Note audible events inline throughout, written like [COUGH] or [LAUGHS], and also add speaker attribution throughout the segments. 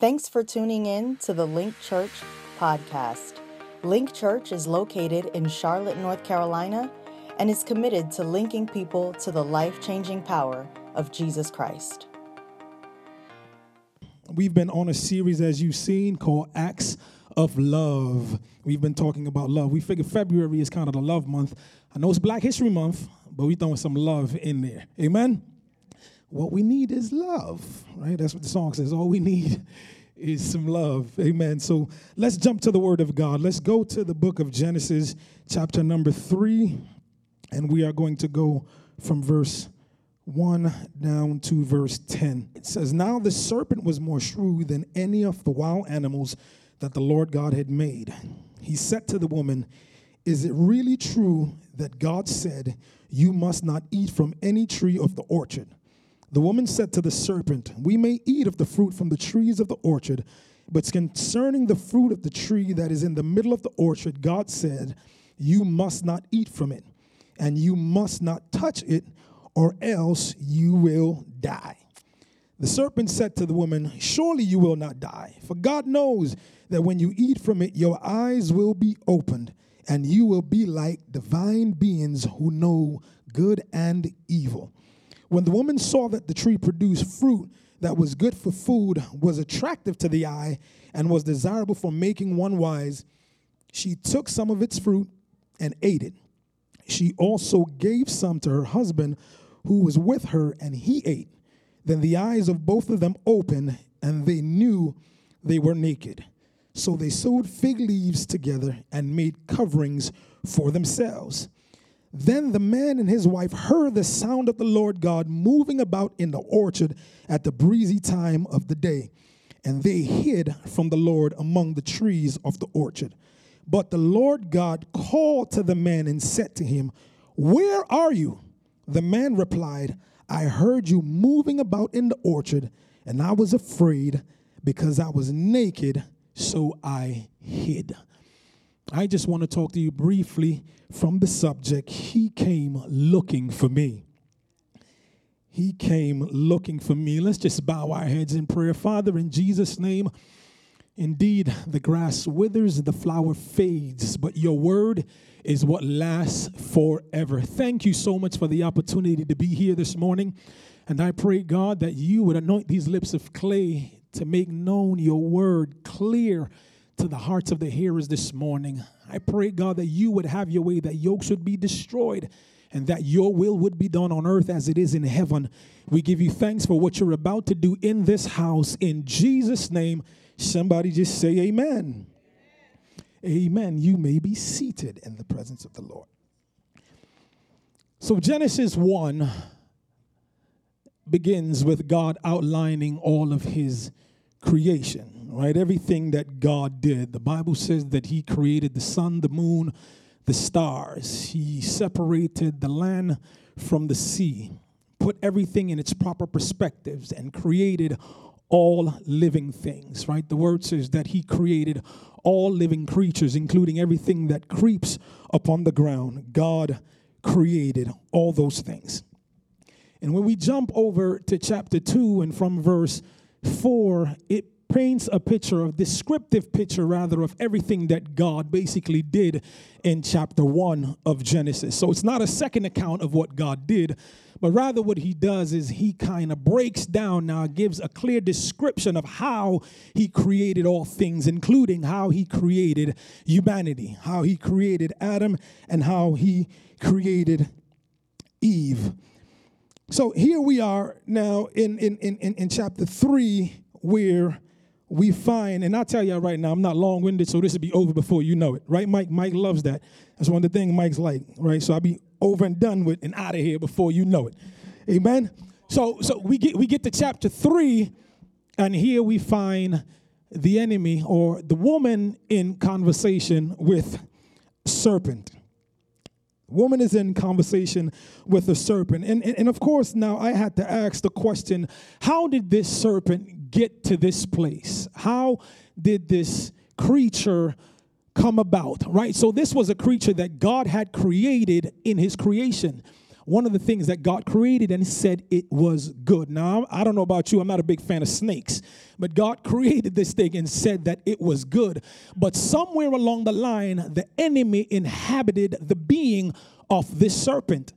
Speaker 1: Thanks for tuning in to the Link Church podcast. Link Church is located in Charlotte, North Carolina, and is committed to linking people to the life changing power of Jesus Christ.
Speaker 2: We've been on a series, as you've seen, called Acts of Love. We've been talking about love. We figure February is kind of the love month. I know it's Black History Month, but we're throwing some love in there. Amen? What we need is love, right? That's what the song says. All we need [LAUGHS] is some love. Amen. So let's jump to the Word of God. Let's go to the book of Genesis, chapter number three, and we are going to go from verse 1 down to verse 10. It says, Now the serpent was more shrewd than any of the wild animals that the Lord God had made. He said to the woman, Is it really true that God said, You must not eat from any tree of the orchard? The woman said to the serpent, We may eat of the fruit from the trees of the orchard, but concerning the fruit of the tree that is in the middle of the orchard, God said, You must not eat from it, and you must not touch it or else you will die. The serpent said to the woman, Surely you will not die, for God knows that when you eat from it, your eyes will be opened, and you will be like divine beings who know good and evil. When the woman saw that the tree produced fruit that was good for food, was attractive to the eye, and was desirable for making one wise, she took some of its fruit and ate it. She also gave some to her husband who was with her, and he ate. Then the eyes of both of them opened, and they knew they were naked. So they sewed fig leaves together and made coverings for themselves. Then the man and his wife heard the sound of the Lord God moving about in the orchard at the breezy time of the day, and they hid from the Lord among the trees of the orchard. But the Lord God called to the man and said to him, Where are you? The man replied, I heard you moving about in the orchard, and I was afraid because I was naked, so I hid. I just want to talk to you briefly from the subject He came looking for me. He came looking for me. Let's just bow our heads in prayer. Father, in Jesus' name, indeed, the grass withers, the flower fades, but your word is what lasts forever. Thank you so much for the opportunity to be here this morning. And I pray, God, that you would anoint these lips of clay to make known your word clear to the hearts of the hearers this morning. I pray, God, that you would have your way, that yokes would be destroyed, and that your will would be done on earth as it is in heaven. We give you thanks for what you're about to do in this house. In Jesus' name, somebody just say amen. Amen. You may be seated in the presence of the Lord. So, Genesis 1 begins with God outlining all of his creation, right? Everything that God did. The Bible says that he created the sun, the moon, the stars. He separated the land from the sea, put everything in its proper perspectives, and created all living things, right? The word says that he created all living creatures, including everything that creeps upon the ground. God created all those things. And when we jump over to chapter 2 and from verse 4, it paints a picture, a descriptive picture rather, of everything that God basically did in chapter 1 of Genesis. So it's not a second account of what God did, but rather what he does is he kind of breaks down now, gives a clear description of how he created all things, including how he created humanity, how he created Adam, and how he created Eve. So here we are now in, in, in, in chapter 3, where we find, and I'll tell you right now, I'm not long winded, so this will be over before you know it, right, Mike? Mike loves that. That's one of the things Mike's like, right? So I'll be over and done with and out of here before you know it. Amen. So so we get we get to chapter three, and here we find the enemy or the woman in conversation with serpent. Woman is in conversation with the serpent. And, and, and of course, now I had to ask the question how did this serpent get to this place? How did this creature come about, right? So this was a creature that God had created in his creation. One of the things that God created and said it was good. Now, I don't know about you, I'm not a big fan of snakes, but God [LAUGHS] created this thing and said that it was good. But somewhere along the line, the enemy inhabited the being of this serpent.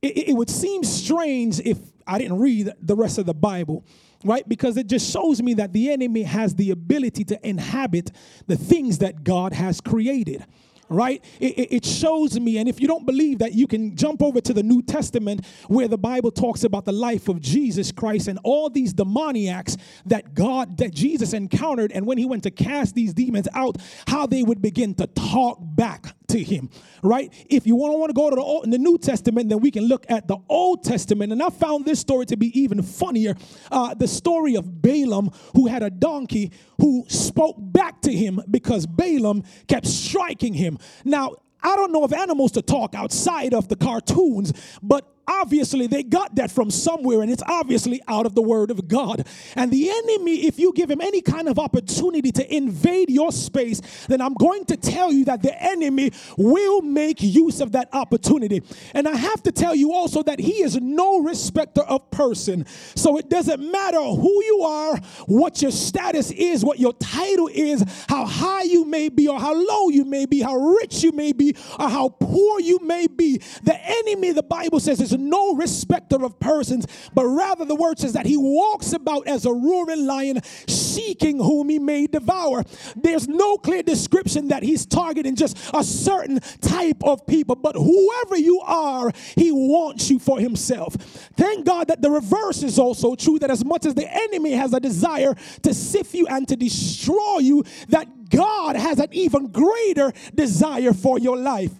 Speaker 2: It, it would seem strange if I didn't read the rest of the Bible right? Because it just shows me that the enemy has the ability to inhabit the things that God has created right? It, it, shows me, and if you don't believe that, you can jump over to the New Testament where the Bible talks about the life of Jesus Christ and all these demoniacs that God, that Jesus encountered, and when he went to cast these demons out, how they would begin to talk back to him, right? If you want to want to go to the, Old, the New Testament, then we can look at the Old Testament. And I found this story to be even funnier. Uh, the story of Balaam, who had a donkey who spoke back to him because Balaam kept striking him. Now, I don't know if animals to talk outside of the cartoons, but obviously they got that from somewhere and it's obviously out of the word of God. And the enemy, if you give him any kind of opportunity to invade your space, then I'm going to tell you that the enemy will make use of that opportunity. And I have to tell you also that he is no respecter of person. So it doesn't matter who you are, what your status is, what your title is, how high you may be or how low you may be, how rich you may be or how poor you may be. The enemy, the Bible says, is no respecter of persons, but rather the word says that he walks about as a roaring lion, seeking whom he may devour. There's no clear description that he's targeting just a certain type of people, but whoever you are, he wants you for himself. Thank God that the reverse is also true that as much as the enemy has a desire to sift you and to destroy you, that God has an even greater desire for your life.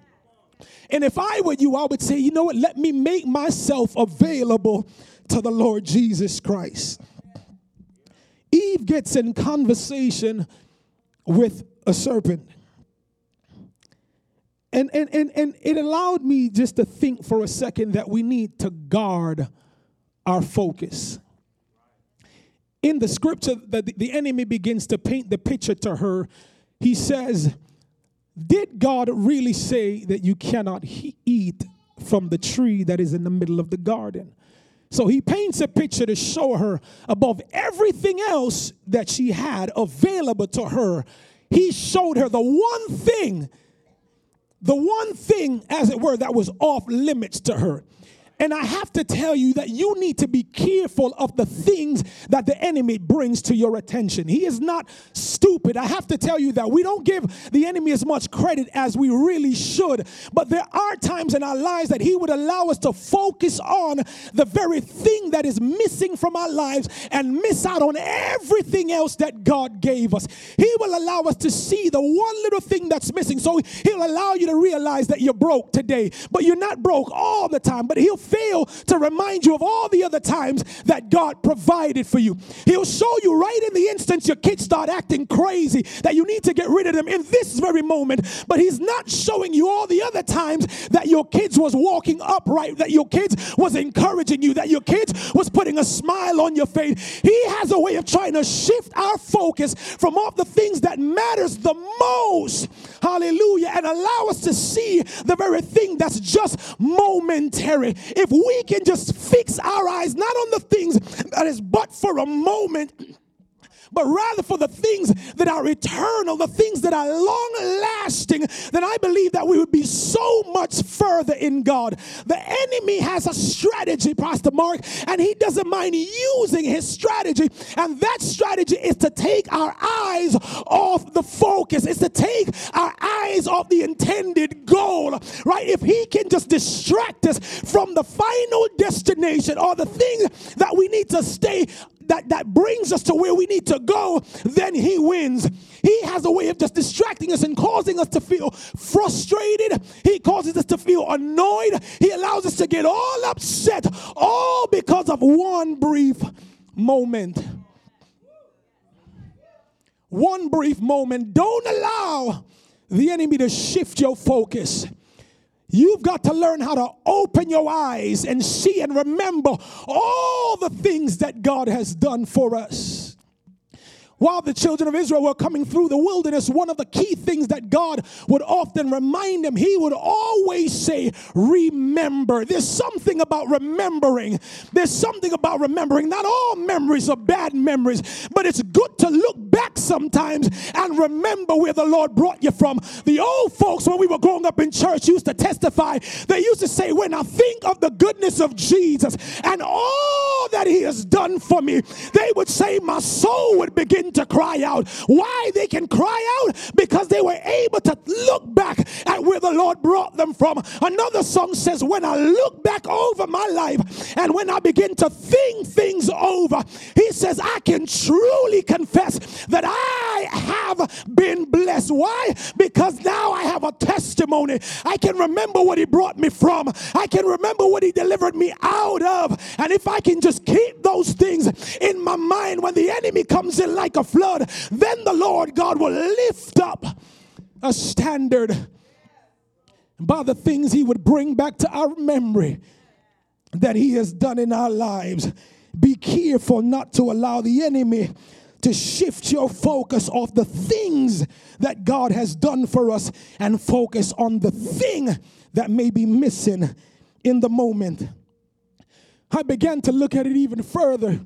Speaker 2: And if I were you, I would say, you know what? Let me make myself available to the Lord Jesus Christ. Eve gets in conversation with a serpent. And, and, and, and it allowed me just to think for a second that we need to guard our focus. In the scripture, that the enemy begins to paint the picture to her. He says, did God really say that you cannot he- eat from the tree that is in the middle of the garden? So he paints a picture to show her above everything else that she had available to her. He showed her the one thing, the one thing, as it were, that was off limits to her. And I have to tell you that you need to be careful of the things that the enemy brings to your attention. He is not stupid. I have to tell you that we don't give the enemy as much credit as we really should. But there are times in our lives that he would allow us to focus on the very thing that is missing from our lives and miss out on everything else that God gave us. He will allow us to see the one little thing that's missing. So he'll allow you to realize that you're broke today, but you're not broke all the time, but he'll fail to remind you of all the other times that God provided for you. He'll show you right in the instance your kids start acting crazy that you need to get rid of them in this very moment. But He's not showing you all the other times that your kids was walking upright, that your kids was encouraging you, that your kids was putting a smile on your face. He has a way of trying to shift our focus from all the things that matters the most. Hallelujah. And allow us to see the very thing that's just momentary if we can just fix our eyes not on the things that is but for a moment but rather for the things that are eternal, the things that are long lasting, then I believe that we would be so much further in God. The enemy has a strategy, Pastor Mark, and he doesn't mind using his strategy. And that strategy is to take our eyes off the focus, it's to take our eyes off the intended goal, right? If he can just distract us from the final destination or the thing that we need to stay that, that brings us to where we need to go, then he wins. He has a way of just distracting us and causing us to feel frustrated. He causes us to feel annoyed. He allows us to get all upset, all because of one brief moment. One brief moment. Don't allow the enemy to shift your focus. You've got to learn how to open your eyes and see and remember all the things that God has done for us. While the children of Israel were coming through the wilderness, one of the key things that God would often remind them, He would always say, Remember. There's something about remembering. There's something about remembering. Not all memories are bad memories, but it's good to look back sometimes and remember where the Lord brought you from. The old folks, when we were growing up in church, used to testify. They used to say, When I think of the goodness of Jesus and all that He has done for me, they would say, My soul would begin to cry out. Why they can cry out? Because they were able to look back at where the Lord brought them from. Another song says, When I look back over my life and when I begin to think things over, he says, I can truly confess that I have been blessed. Why? Because now I have a testimony. I can remember what he brought me from, I can remember what he delivered me out of. And if I can just keep those things in my mind when the enemy comes in like a flood, then the Lord God will lift up a standard by the things he would bring back to our memory that he has done in our lives. Be careful not to allow the enemy to shift your focus off the things that God has done for us and focus on the thing that may be missing in the moment. I began to look at it even further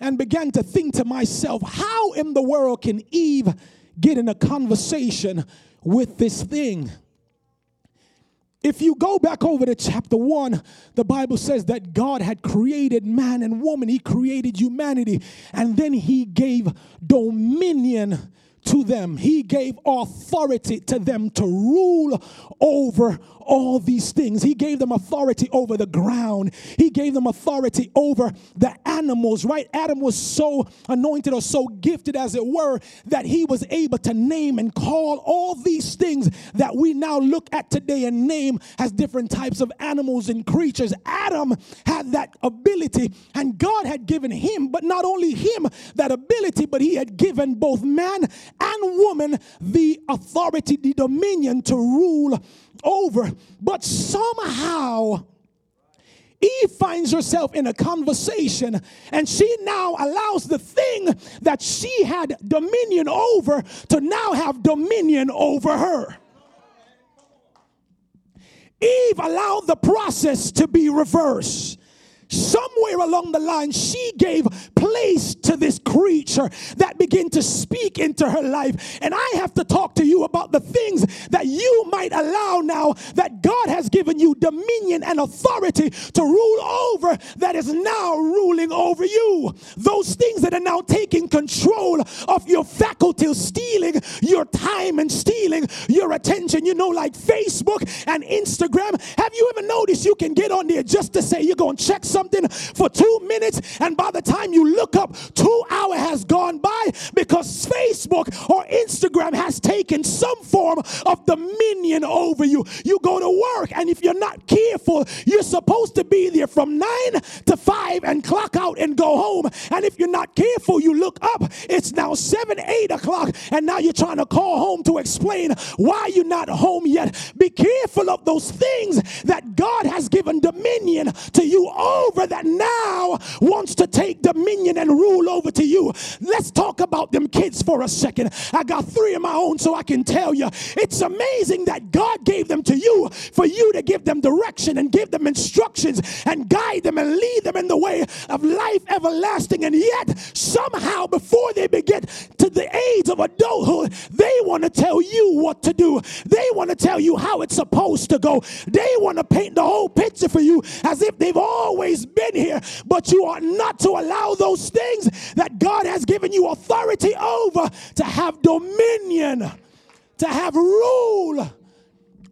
Speaker 2: and began to think to myself, how in the world can Eve get in a conversation with this thing? If you go back over to chapter one, the Bible says that God had created man and woman, He created humanity, and then He gave dominion to them. He gave authority to them to rule over all these things. He gave them authority over the ground. He gave them authority over the animals, right? Adam was so anointed or so gifted, as it were, that he was able to name and call all these things that we now look at today and name as different types of animals and creatures. Adam had that ability, and God had given him, but not only him that ability, but he had given both man and woman the authority, the dominion to rule over. But somehow, Eve finds herself in a conversation and she now allows the thing that she had dominion over to now have dominion over her. Eve allowed the process to be reversed somewhere along the line, she gave place to this creature that began to speak into her life. And I have to talk to you about the things that you might allow now that God has given you dominion and authority to rule over that is now ruling over you. Those things that are now taking control of your faculties, stealing your time and stealing your attention. You know, like Facebook and Instagram. Have you ever noticed you can get on there just to say you're going to check something? Something for two minutes, and by the time you look up, two hour has gone by because Facebook or Instagram has taken some form of dominion over you. You go to work, and if you're not careful, you're supposed to be there from nine to five and clock out and go home. And if you're not careful, you look up, it's now seven, eight o'clock, and now you're trying to call home to explain why you're not home yet. Be careful of those things that God has given dominion to you over over that now wants to take dominion and rule over to you. Let's talk about them kids for a second. I got three of my own, so I can tell you it's amazing that God gave them to you for you to give them direction and give them instructions and guide them and lead them in the way of life everlasting. And yet, somehow, before they get to the age of adulthood, they want to tell you what to do. They want to tell you how it's supposed to go. They want to paint the whole picture for you as if they've always been here, but you are not to allow those things that God has given you authority over to have dominion, to have rule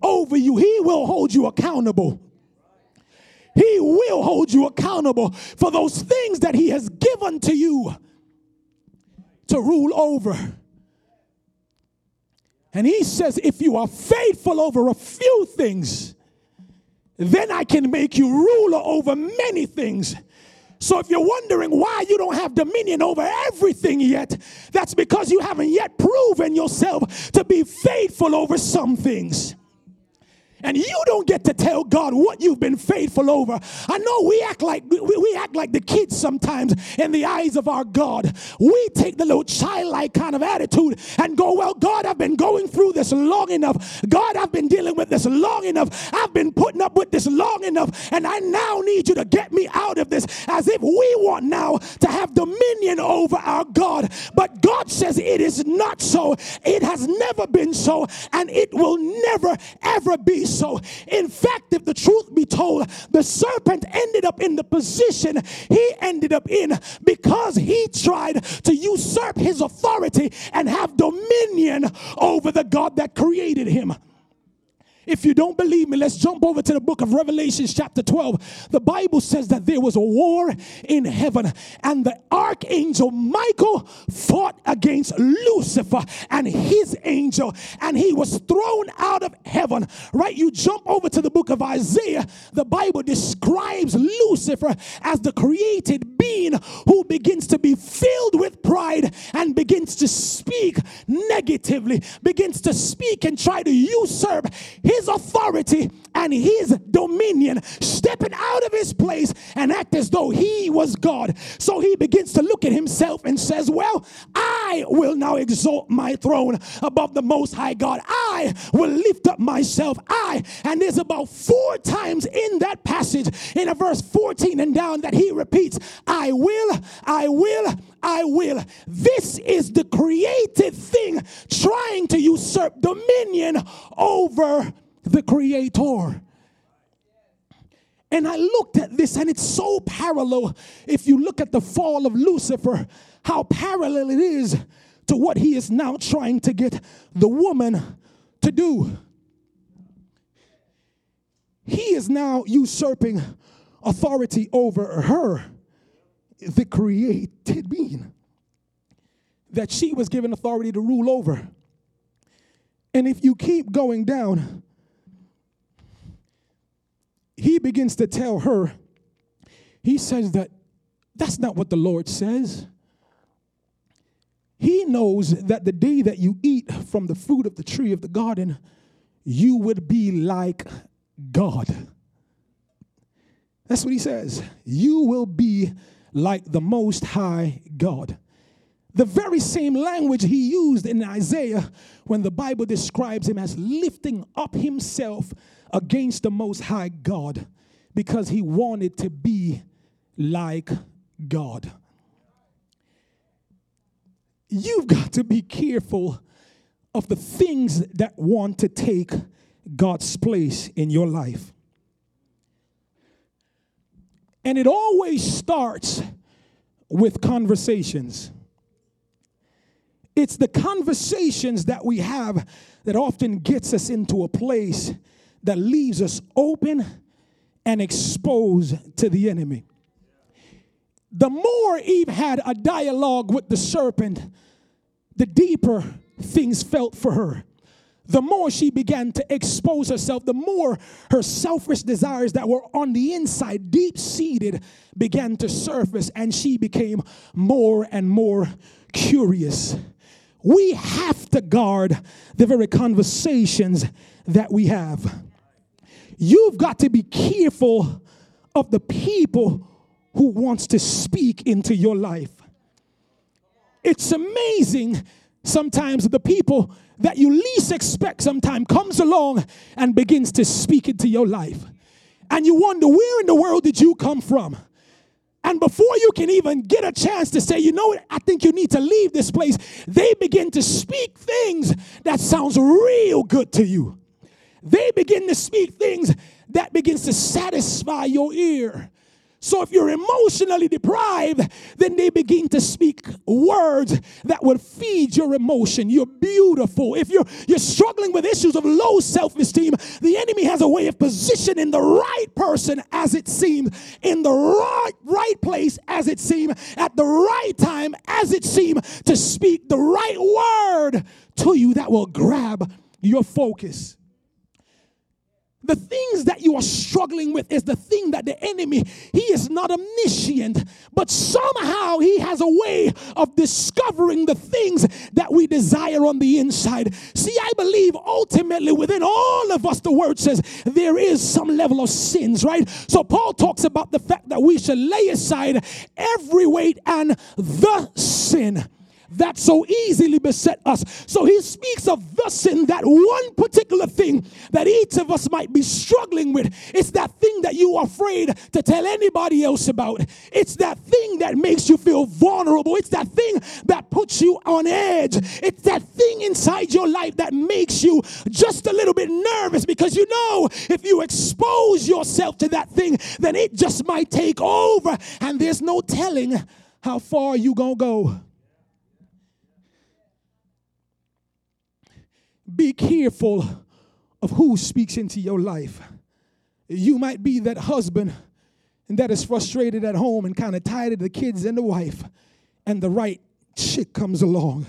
Speaker 2: over you. He will hold you accountable. He will hold you accountable for those things that He has given to you to rule over. And He says, if you are faithful over a few things, then I can make you ruler over many things. So if you're wondering why you don't have dominion over everything yet, that's because you haven't yet proven yourself to be faithful over some things. And you don't get to tell God what you've been faithful over. I know we act like we, we act like the kids sometimes in the eyes of our God. We take the little childlike kind of attitude and go, Well, God, I've been going through this long enough. God, I've been dealing with this long enough. I've been putting up with this long enough. And I now need you to get me out of this as if we want now to have dominion over our God. But God says it is not so. It has never been so. And it will never, ever be so. In fact, if the truth be told, the serpent ended up in the position he ended up in because he tried to usurp his authority and have dominion over the God that created him. If you don't believe me, let's jump over to the book of Revelations, chapter 12. The Bible says that there was a war in heaven, and the archangel Michael fought against Lucifer and his angel, and he was thrown out of heaven. Right? You jump over to the book of Isaiah, the Bible describes Lucifer as the created being who begins to be filled with pride and begins to speak negatively, begins to speak and try to usurp his authority and his dominion, stepping out of his place and act as though he was God. So he begins to look at himself and says, Well, I will now exalt my throne above the most high God. I will lift up myself. I, and there's about four times in that passage, in a verse 14 and down, that he repeats, I will, I will, I will. This is the created thing trying to usurp dominion over the Creator. And I looked at this, and it's so parallel. If you look at the fall of Lucifer, how parallel it is to what he is now trying to get the woman to do. He is now usurping authority over her, the created being that she was given authority to rule over. And if you keep going down, he begins to tell her, he says that that's not what the Lord says. He knows that the day that you eat from the fruit of the tree of the garden, you would be like God. That's what he says. You will be like the Most High God. The very same language he used in Isaiah when the Bible describes him as lifting up himself against the Most High God because he wanted to be like God. You've got to be careful of the things that want to take God's place in your life. And it always starts with conversations. It's the conversations that we have that often gets us into a place that leaves us open and exposed to the enemy. The more Eve had a dialogue with the serpent, the deeper things felt for her. The more she began to expose herself, the more her selfish desires that were on the inside, deep seated, began to surface, and she became more and more curious. We have to guard the very conversations that we have. You've got to be careful of the people who wants to speak into your life. It's amazing sometimes the people that you least expect sometimes comes along and begins to speak into your life. And you wonder, where in the world did you come from? And before you can even get a chance to say, you know what, I think you need to leave this place, they begin to speak things that sounds real good to you they begin to speak things that begins to satisfy your ear. So if you're emotionally deprived, then they begin to speak words that will feed your emotion. You're beautiful. If you're you're struggling with issues of low self-esteem, the enemy has a way of positioning the right person as it seems, in the right right place as it seems, at the right time as it seems, to speak the right word to you that will grab your focus. The things that you are struggling with is the thing that the enemy, he is not omniscient, but somehow he has a way of discovering the things that we desire on the inside. See, I believe ultimately within all of us, the word says there is some level of sins, right? So Paul talks about the fact that we should lay aside every weight and the sin that so easily beset us. So he speaks of the sin, that one particular thing that each of us might be struggling with. It's that thing that you are afraid to tell anybody else about. It's that thing that makes you feel vulnerable. It's that thing that puts you on edge. It's that thing inside your life that makes you just a little bit nervous because you know if you expose yourself to that thing, then it just might take over and there's no telling how far you gonna go. Be careful of who speaks into your life. You might be that husband that is frustrated at home and kind of tired of the kids and the wife, and the right chick comes along.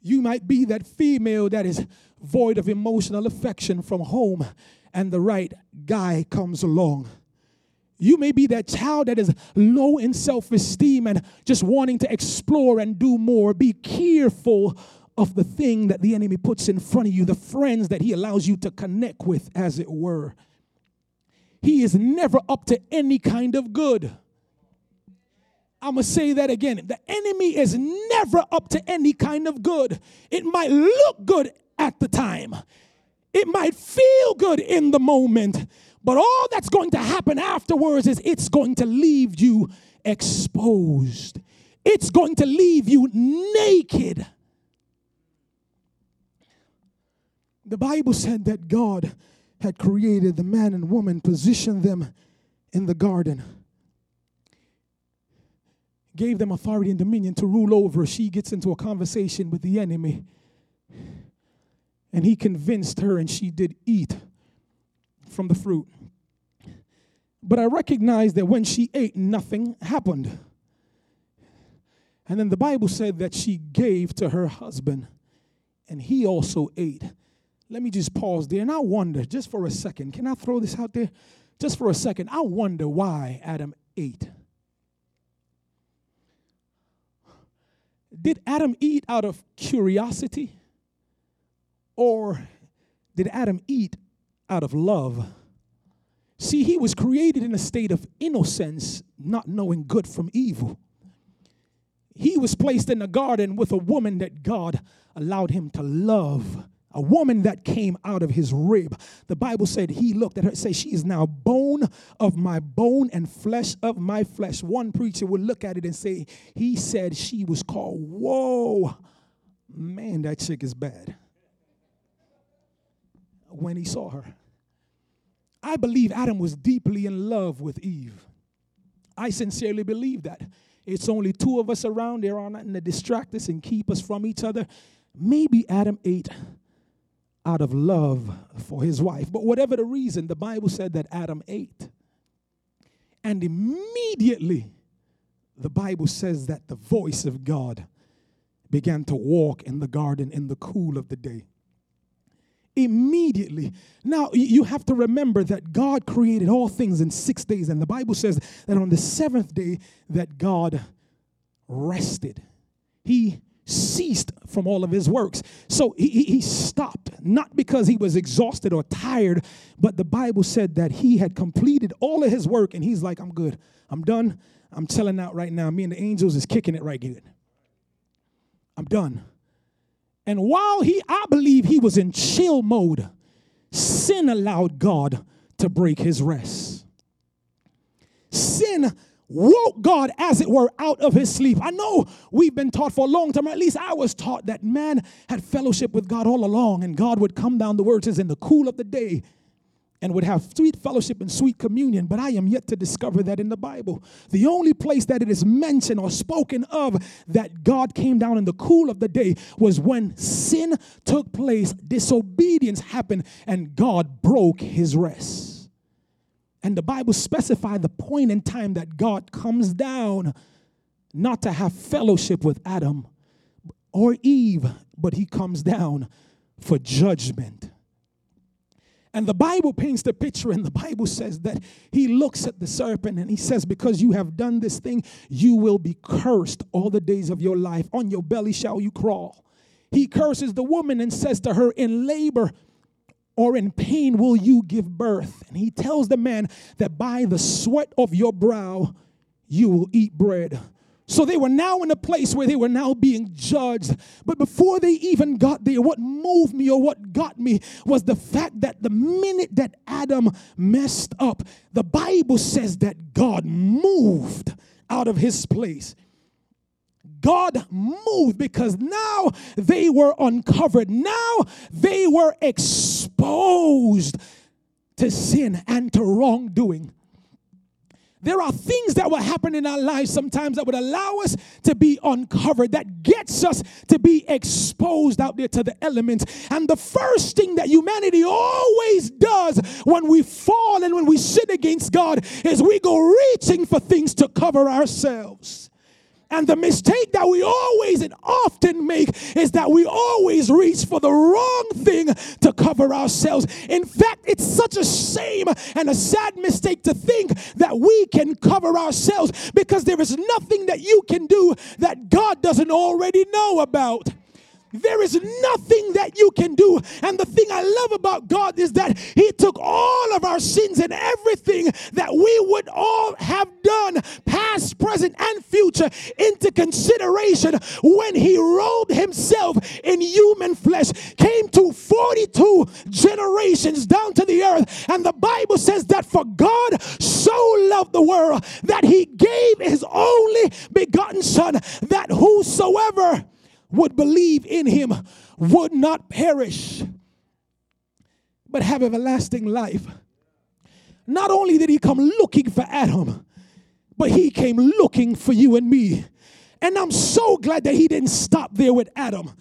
Speaker 2: You might be that female that is void of emotional affection from home, and the right guy comes along. You may be that child that is low in self esteem and just wanting to explore and do more. Be careful of the thing that the enemy puts in front of you, the friends that he allows you to connect with, as it were. He is never up to any kind of good. I'm going to say that again. The enemy is never up to any kind of good. It might look good at the time, it might feel good in the moment, but all that's going to happen afterwards is it's going to leave you exposed, it's going to leave you naked. The Bible said that God had created the man and woman, positioned them in the garden, gave them authority and dominion to rule over. She gets into a conversation with the enemy, and he convinced her, and she did eat from the fruit. But I recognize that when she ate, nothing happened. And then the Bible said that she gave to her husband, and he also ate. Let me just pause there and I wonder, just for a second, can I throw this out there? Just for a second, I wonder why Adam ate. Did Adam eat out of curiosity? Or did Adam eat out of love? See, he was created in a state of innocence, not knowing good from evil. He was placed in a garden with a woman that God allowed him to love a woman that came out of his rib. The Bible said he looked at her said, She is now bone of my bone and flesh of my flesh. One preacher would look at it and say, He said she was called, Whoa, man, that chick is bad. When he saw her, I believe Adam was deeply in love with Eve. I sincerely believe that. It's only two of us around. There are nothing to distract us and keep us from each other. Maybe Adam ate out of love for his wife. But whatever the reason, the Bible said that Adam ate. And immediately, the Bible says that the voice of God began to walk in the garden in the cool of the day. Immediately. Now, you have to remember that God created all things in six days, and the Bible says that on the seventh day that God rested. He ceased from all of his works. So he, he stopped, not because he was exhausted or tired, but the Bible said that he had completed all of his work and he's like, I'm good. I'm done. I'm telling out right now. Me and the angels is kicking it right good. I'm done. And while he, I believe he was in chill mode, sin allowed God to break his rest. Sin woke God, as it were, out of his sleep. I know we've been taught for a long time, or at least I was taught that man had fellowship with God all along, and God would come down, the word says, in the cool of the day and would have sweet fellowship and sweet communion. But I am yet to discover that in the Bible. The only place that it is mentioned or spoken of that God came down in the cool of the day was when sin took place, disobedience happened, and God broke his rest. And the Bible specified the point in time that God comes down not to have fellowship with Adam or Eve, but he comes down for judgment. And the Bible paints the picture, and the Bible says that he looks at the serpent and he says, Because you have done this thing, you will be cursed all the days of your life. On your belly shall you crawl. He curses the woman and says to her, In labor or in pain will you give birth. And he tells the man that by the sweat of your brow you will eat bread. So they were now in a place where they were now being judged. But before they even got there, what moved me or what got me was the fact that the minute that Adam messed up, the Bible says that God moved out of his place. God moved because now they were uncovered. Now they were exposed to sin and to wrongdoing. There are things that will happen in our lives sometimes that would allow us to be uncovered, that gets us to be exposed out there to the elements. And the first thing that humanity always does when we fall and when we sin against God is we go reaching for things to cover ourselves. And the mistake that we always and often make is that we always reach for the wrong thing to cover ourselves. In fact, it's such a shame and a sad mistake to think that we can cover ourselves because there is nothing that you can do that God doesn't already know about. There is nothing that you can do. And the thing I love about God is that He took all of our sins and everything that we would all have done, past, present, and future, into consideration when He robed Himself in human flesh, came to 42 generations down to the earth. And the Bible says that for God so loved the world that He gave His only begotten Son, that whosoever would believe in him would not perish, but have everlasting life. Not only did he come looking for Adam, but he came looking for you and me. And I'm so glad that he didn't stop there with Adam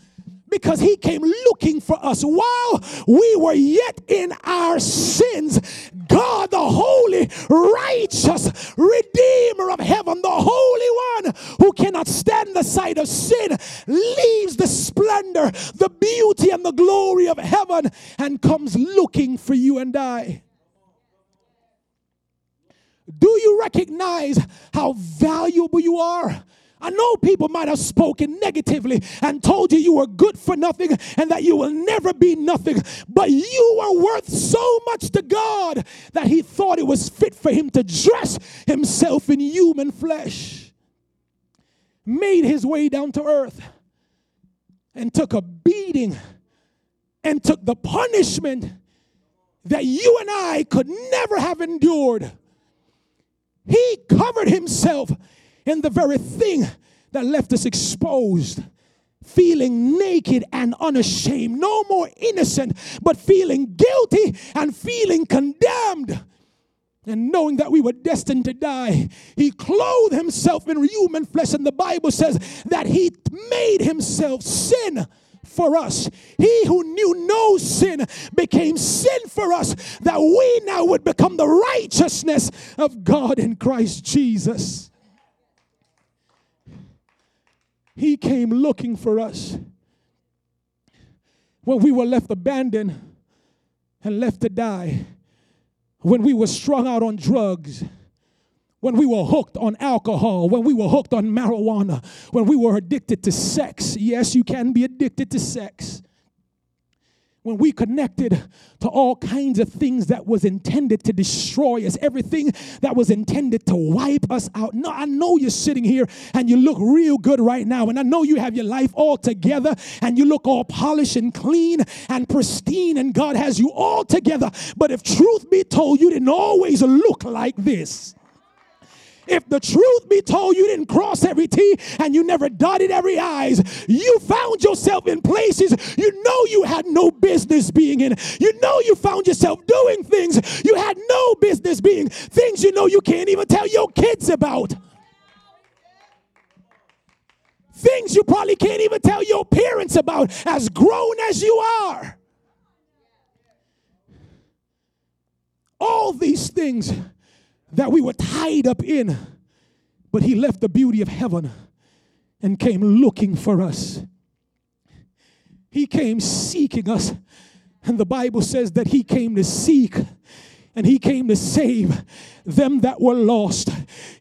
Speaker 2: because he came looking for us while we were yet in our sins. God, the holy, righteous Redeemer of heaven, the Holy One who cannot stand the sight of sin, leaves the splendor, the beauty, and the glory of heaven and comes looking for you and I. Do you recognize how valuable you are? I know people might have spoken negatively and told you you were good for nothing and that you will never be nothing, but you are worth so much to God that He thought it was fit for Him to dress Himself in human flesh, made His way down to earth, and took a beating and took the punishment that you and I could never have endured. He covered Himself in the very thing that left us exposed, feeling naked and unashamed, no more innocent, but feeling guilty and feeling condemned. And knowing that we were destined to die, he clothed himself in human flesh. And the Bible says that he made himself sin for us. He who knew no sin became sin for us, that we now would become the righteousness of God in Christ Jesus. He came looking for us. When we were left abandoned and left to die, when we were strung out on drugs, when we were hooked on alcohol, when we were hooked on marijuana, when we were addicted to sex. Yes, you can be addicted to sex when we connected to all kinds of things that was intended to destroy us, everything that was intended to wipe us out. No, I know you're sitting here and you look real good right now, and I know you have your life all together and you look all polished and clean and pristine, and God has you all together. But if truth be told, you didn't always look like this. If the truth be told, you didn't cross every T and you never dotted every I's. You found yourself in places you know you had no business being in. You know you found yourself doing things you had no business being. Things you know you can't even tell your kids about. Things you probably can't even tell your parents about as grown as you are. All these things that we were tied up in. But he left the beauty of heaven and came looking for us. He came seeking us. And the Bible says that he came to seek and he came to save them that were lost.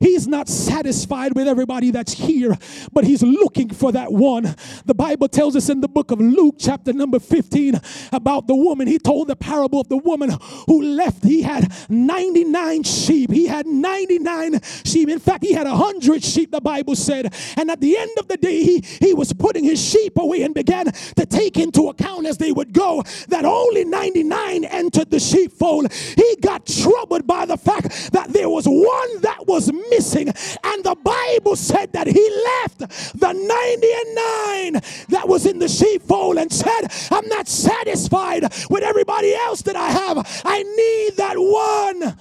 Speaker 2: He's not satisfied with everybody that's here, but he's looking for that one. The Bible tells us in the book of Luke, chapter number 15, about the woman. He told the parable of the woman who left. He had 99 sheep. He had 99 sheep. In fact, he had 100 sheep, the Bible said. And at the end of the day, he, he was putting his sheep away and began to take into account as they would go that only 99 entered the sheepfold. He got troubled by the fact that there was one that was missing, and the Bible said that he left the 99 that was in the sheepfold and said, I'm not satisfied with everybody else that I have. I need that one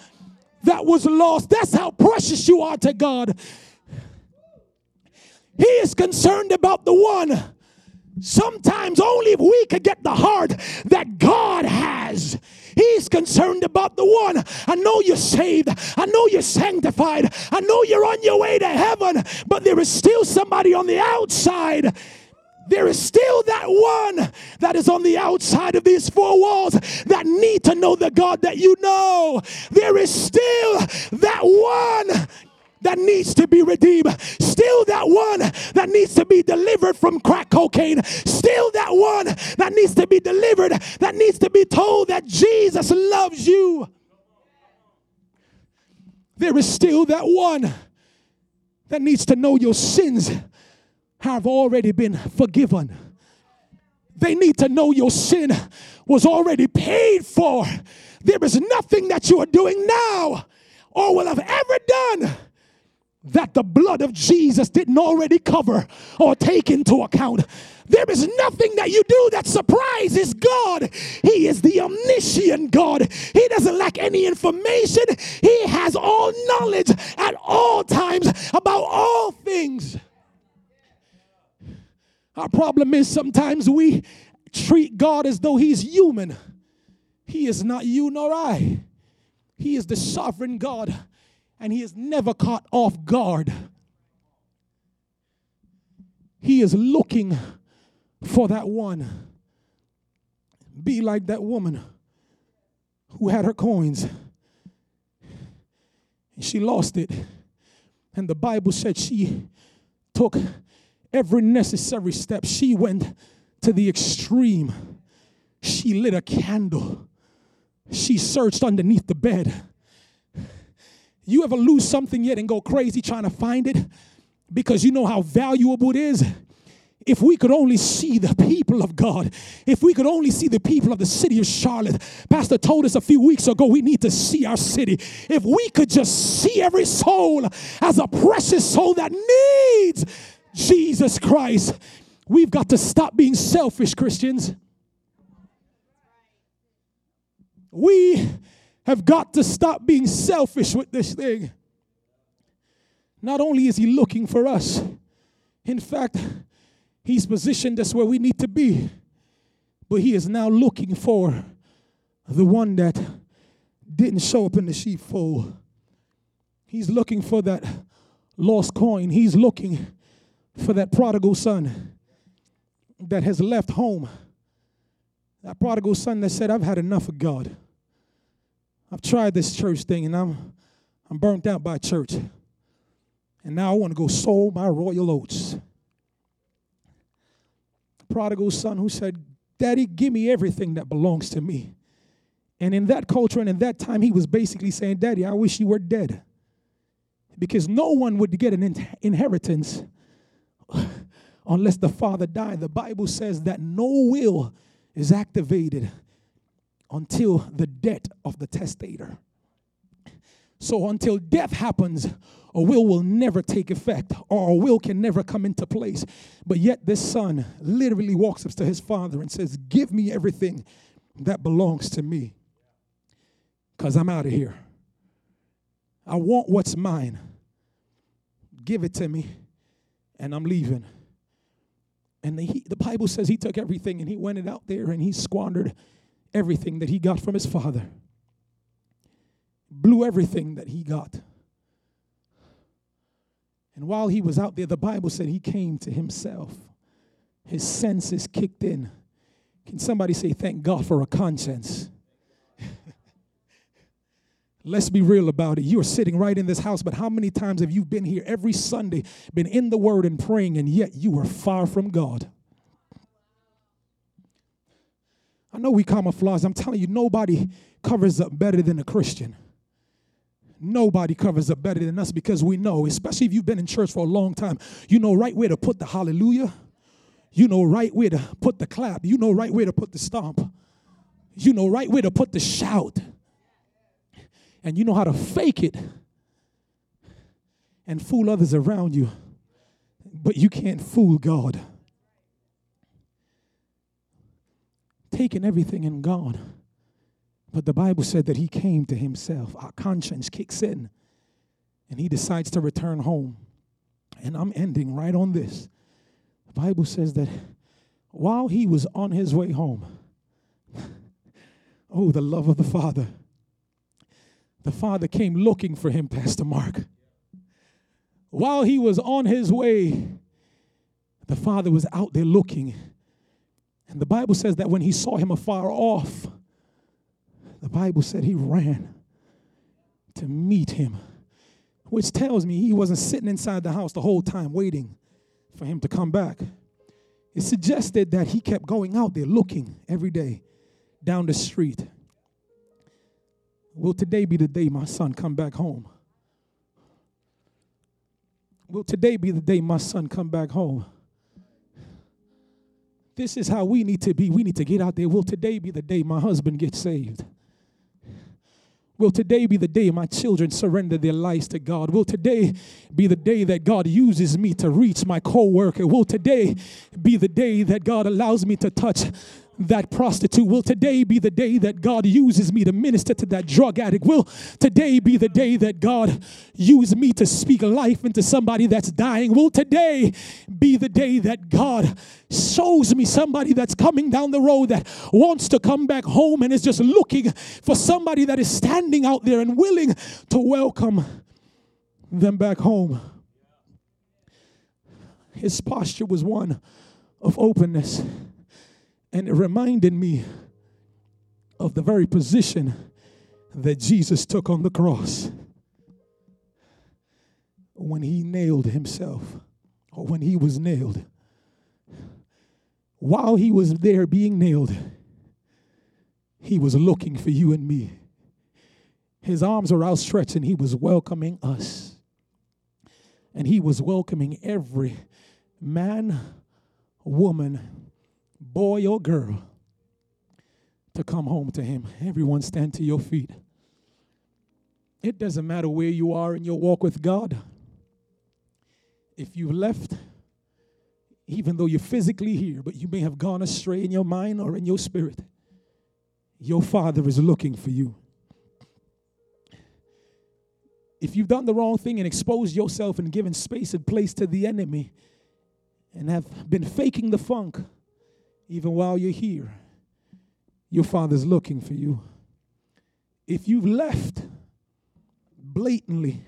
Speaker 2: that was lost. That's how precious you are to God. He is concerned about the one. Sometimes only if we could get the heart that God has. He's concerned about the one. I know you're saved. I know you're sanctified. I know you're on your way to heaven, but there is still somebody on the outside there is still that one that is on the outside of these four walls that need to know the God that you know. There is still that one that needs to be redeemed. Still that one that needs to be delivered from crack cocaine. Still that one that needs to be delivered, that needs to be told that Jesus loves you. There is still that one that needs to know your sins have already been forgiven. They need to know your sin was already paid for. There is nothing that you are doing now or will have ever done that the blood of Jesus didn't already cover or take into account. There is nothing that you do that surprises God. He is the omniscient God. He doesn't lack any information. He has all knowledge at all times about all things. Our problem is sometimes we treat God as though He's human. He is not you nor I. He is the sovereign God and he is never caught off guard. He is looking for that one. Be like that woman who had her coins and she lost it. And the Bible said she took every necessary step. She went to the extreme. She lit a candle. She searched underneath the bed. You ever lose something yet and go crazy trying to find it because you know how valuable it is? If we could only see the people of God, if we could only see the people of the city of Charlotte, Pastor told us a few weeks ago we need to see our city. If we could just see every soul as a precious soul that needs Jesus Christ, we've got to stop being selfish, Christians. We have got to stop being selfish with this thing. Not only is He looking for us, in fact, He's positioned us where we need to be, but He is now looking for the one that didn't show up in the sheepfold. He's looking for that lost coin. He's looking for that prodigal son that has left home. That prodigal son that said, I've had enough of God. I've tried this church thing and I'm I'm burnt out by church. And now I want to go sow my royal oats. Prodigal son who said, Daddy, give me everything that belongs to me. And in that culture and in that time, he was basically saying, Daddy, I wish you were dead. Because no one would get an in- inheritance unless the father died. The Bible says that no will is activated until the death of the testator. So until death happens, a will will never take effect or a will can never come into place. But yet this son literally walks up to his father and says, Give me everything that belongs to me because I'm out of here. I want what's mine. Give it to me and I'm leaving. And the, the Bible says he took everything and he went it out there and he squandered everything that he got from his father, blew everything that he got. And while he was out there, the Bible said he came to himself. His senses kicked in. Can somebody say, Thank God for a conscience? [LAUGHS] Let's be real about it. You're sitting right in this house, but how many times have you been here every Sunday, been in the Word and praying, and yet you are far from God? I know we camouflage. I'm telling you, nobody covers up better than a Christian. Nobody covers up better than us because we know, especially if you've been in church for a long time, you know right where to put the hallelujah. You know right where to put the clap. You know right where to put the stomp. You know right where to put the shout. And you know how to fake it and fool others around you. But you can't fool God. Taking everything and gone. but the Bible said that he came to himself. Our conscience kicks in and he decides to return home. And I'm ending right on this. The Bible says that while he was on his way home, [LAUGHS] oh, the love of the Father. The Father came looking for him, Pastor Mark. While he was on his way, the Father was out there looking. And the Bible says that when he saw him afar off, the Bible said he ran to meet him, which tells me he wasn't sitting inside the house the whole time waiting for him to come back. It suggested that he kept going out there looking every day down the street. Will today be the day my son come back home? Will today be the day my son come back home? This is how we need to be. We need to get out there. Will today be the day my husband gets saved? Will today be the day my children surrender their lives to God? Will today be the day that God uses me to reach my coworker? Will today be the day that God allows me to touch that prostitute? Will today be the day that God uses me to minister to that drug addict? Will today be the day that God use me to speak life into somebody that's dying? Will today be the day that God shows me somebody that's coming down the road that wants to come back home and is just looking for somebody that is standing out there and willing to welcome them back home? His posture was one of openness. And it reminded me of the very position that Jesus took on the cross when he nailed himself, or when he was nailed. While he was there being nailed, he was looking for you and me. His arms were outstretched and he was welcoming us. And he was welcoming every man, woman, boy or girl, to come home to Him. Everyone stand to your feet. It doesn't matter where you are in your walk with God. If you've left, even though you're physically here, but you may have gone astray in your mind or in your spirit, your Father is looking for you. If you've done the wrong thing and exposed yourself and given space and place to the enemy and have been faking the funk, even while you're here, your Father's looking for you. If you've left blatantly,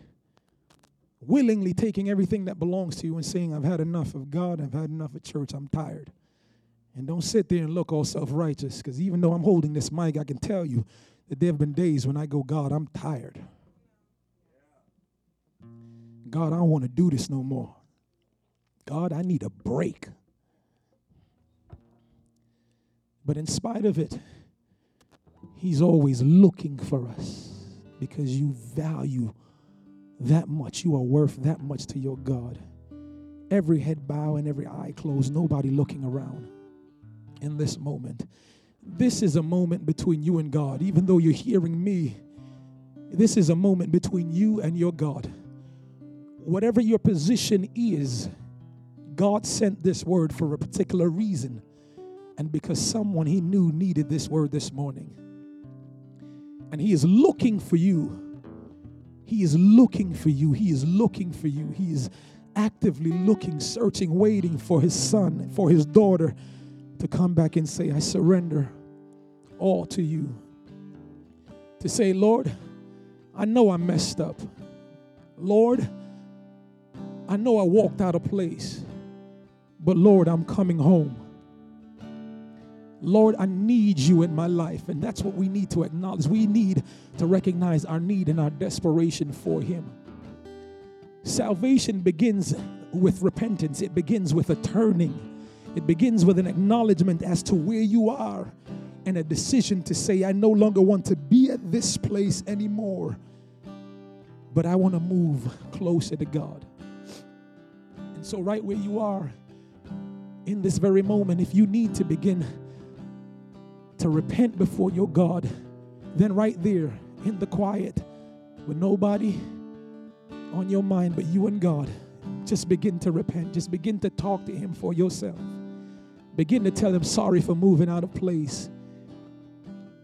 Speaker 2: willingly taking everything that belongs to you and saying, I've had enough of God, I've had enough of church, I'm tired. And don't sit there and look all self righteous, because even though I'm holding this mic, I can tell you that there have been days when I go, God, I'm tired. God, I don't want to do this no more. God, I need a break. But in spite of it, He's always looking for us because you value that much. You are worth that much to your God. Every head bow and every eye closed, nobody looking around in this moment. This is a moment between you and God. Even though you're hearing me, this is a moment between you and your God. Whatever your position is, God sent this word for a particular reason and because someone he knew needed this word this morning. And he is looking for you. He is looking for you. He is looking for you. He is actively looking, searching, waiting for his son, for his daughter to come back and say, I surrender all to you. To say, Lord, I know I messed up. Lord, I know I walked out of place. But Lord, I'm coming home. Lord, I need you in my life. And that's what we need to acknowledge. We need to recognize our need and our desperation for Him. Salvation begins with repentance, it begins with a turning, it begins with an acknowledgement as to where you are and a decision to say, I no longer want to be at this place anymore, but I want to move closer to God. And so, right where you are in this very moment, if you need to begin to repent before your God, then right there in the quiet with nobody on your mind but you and God, just begin to repent. Just begin to talk to Him for yourself. Begin to tell Him sorry for moving out of place.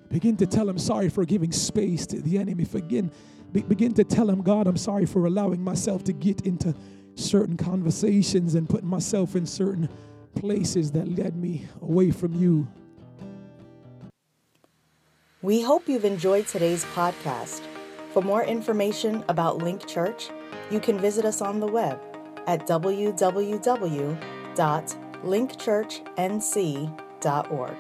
Speaker 2: Begin to tell Him sorry for giving space to the enemy. Begin, be, begin to tell Him, God, I'm sorry for allowing myself to get into certain conversations and putting myself in certain places that led me away from you.
Speaker 1: We hope you've enjoyed today's podcast. For more information about Link Church, you can visit us on the web at www.linkchurchnc.org.